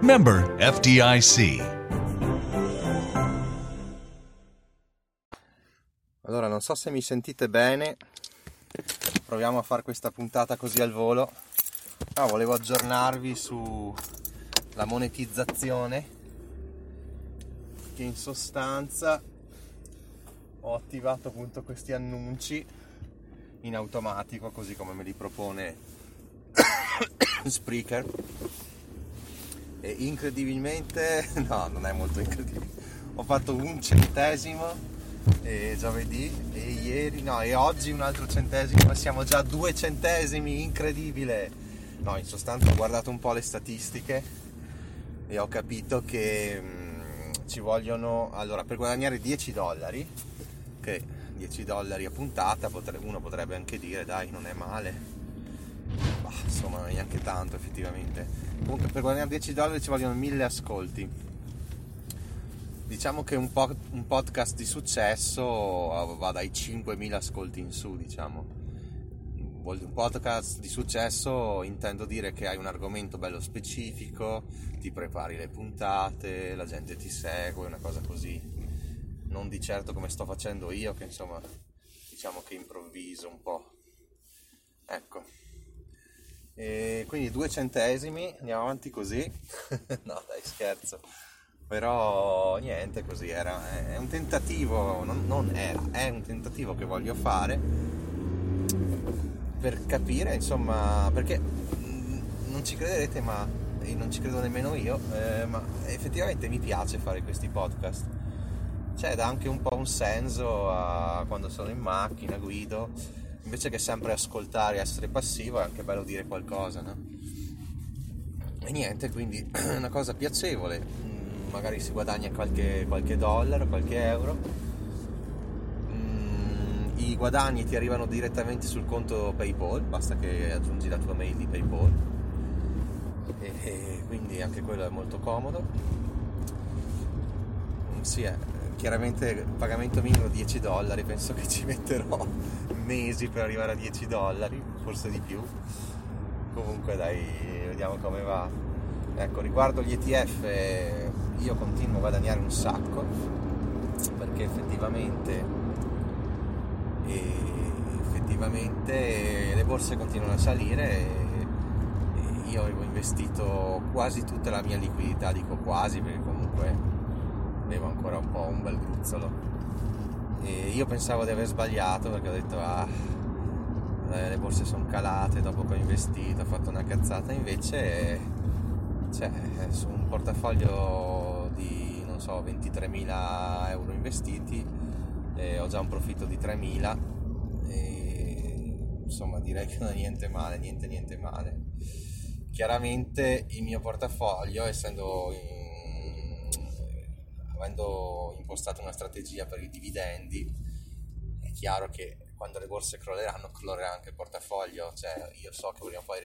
Member FDIC. Allora, non so se mi sentite bene. Proviamo a fare questa puntata così al volo. Ah, volevo aggiornarvi sulla monetizzazione che in sostanza ho attivato appunto questi annunci in automatico così come me li propone Spreaker e incredibilmente no non è molto incredibile. Ho fatto un centesimo e giovedì e ieri no e oggi un altro centesimo ma siamo già a due centesimi incredibile. No in sostanza ho guardato un po' le statistiche e ho capito che mh, mm, ci vogliono allora per guadagnare 10 dollari che 10 dollari a puntata uno potrebbe anche dire dai non è male bah, insomma neanche tanto effettivamente comunque per guadagnare 10 dollari ci vogliono 1000 ascolti diciamo che un, po- un podcast di successo va dai 5000 ascolti in su diciamo un podcast di successo intendo dire che hai un argomento bello specifico ti prepari le puntate la gente ti segue una cosa così non di certo come sto facendo io, che insomma diciamo che improvviso un po'. Ecco. E quindi due centesimi, andiamo avanti così. no, dai, scherzo. Però niente, così era. È un tentativo, non, non era, è un tentativo che voglio fare per capire, insomma, perché mm, non ci crederete, ma e non ci credo nemmeno io, eh, ma effettivamente mi piace fare questi podcast cioè dà anche un po' un senso a quando sono in macchina, guido, invece che sempre ascoltare e essere passivo è anche bello dire qualcosa, no? E niente, quindi è una cosa piacevole, mm, magari si guadagna qualche, qualche dollaro, qualche euro, mm, i guadagni ti arrivano direttamente sul conto PayPal, basta che aggiungi la tua mail di PayPal, e quindi anche quello è molto comodo. Mm, sì, è, chiaramente pagamento minimo 10 dollari, penso che ci metterò mesi per arrivare a 10 dollari, forse di più. Comunque dai, vediamo come va. Ecco, riguardo gli ETF io continuo a guadagnare un sacco perché effettivamente, effettivamente le borse continuano a salire e io avevo investito quasi tutta la mia liquidità, dico quasi perché comunque avevo ancora un po' un bel gruzzolo. E io pensavo di aver sbagliato perché ho detto ah le borse sono calate dopo che ho investito ho fatto una cazzata. Invece cioè, su un portafoglio di non so 23.000 euro investiti eh, ho già un profitto di 3.000 e insomma direi che non è niente male niente niente male. Chiaramente il mio portafoglio essendo in avendo impostato una strategia per i dividendi, è chiaro che quando le borse crolleranno, crollerà anche il portafoglio. Cioè, io so che prima o poi.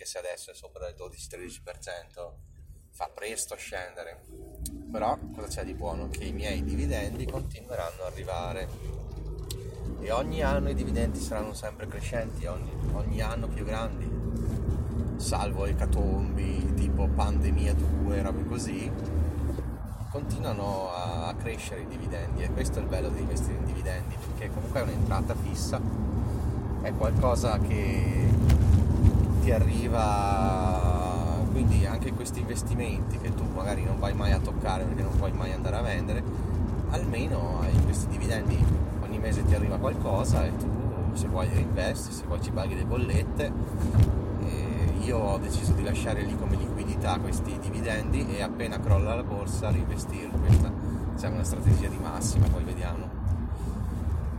Anche se adesso è sopra il 12-13%, fa presto a scendere. Però cosa c'è di buono? Che i miei dividendi continueranno ad arrivare. E ogni anno i dividendi saranno sempre crescenti, ogni, ogni anno più grandi. Salvo ecatombi tipo pandemia 2, robe così, continuano a crescere i dividendi e questo è il bello di investire in dividendi perché comunque è un'entrata fissa, è qualcosa che ti arriva, quindi anche questi investimenti che tu magari non vai mai a toccare perché non puoi mai andare a vendere, almeno hai questi dividendi, ogni mese ti arriva qualcosa e tu se vuoi reinvesti, se vuoi ci paghi le bollette. io ho deciso di lasciare lì come liquidità questi dividendi e appena crolla la borsa reinvestirli. Questa è una strategia di massima, poi vediamo.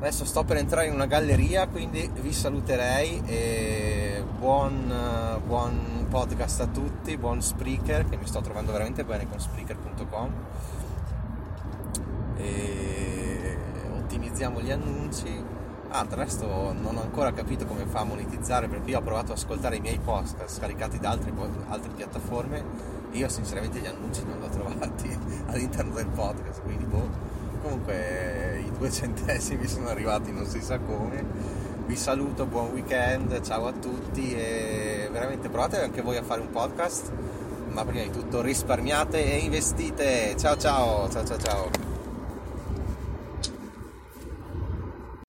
Adesso sto per entrare in una galleria, quindi vi saluterei e buon, buon podcast a tutti, buon Spreaker, che mi sto trovando veramente bene con Spreaker.com. E ottimizziamo gli annunci. Ah, del resto non ho ancora capito come fa a monetizzare perché io ho provato ad ascoltare i miei podcast scaricati da altre, altre piattaforme io sinceramente gli annunci non li ho trovati all'interno del podcast, quindi boh comunque due centesimi sono arrivati non si sa come. Vi saluto buon weekend ciao a tutti e veramente provate anche voi a fare un podcast ma prima di tutto risparmiate e investite. Ciao ciao ciao ciao ciao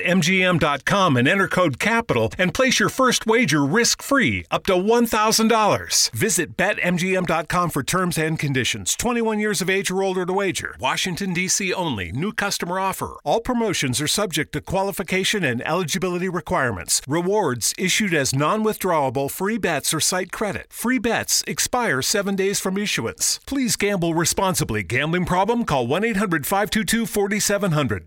betmgm.com and enter code CAPITAL and place your first wager risk free up to $1,000. Visit betmgm.com for terms and conditions. 21 years of age or older to wager. Washington, D.C. only. New customer offer. All promotions are subject to qualification and eligibility requirements. Rewards issued as non withdrawable free bets or site credit. Free bets expire seven days from issuance. Please gamble responsibly. Gambling problem? Call 1 800 522 4700.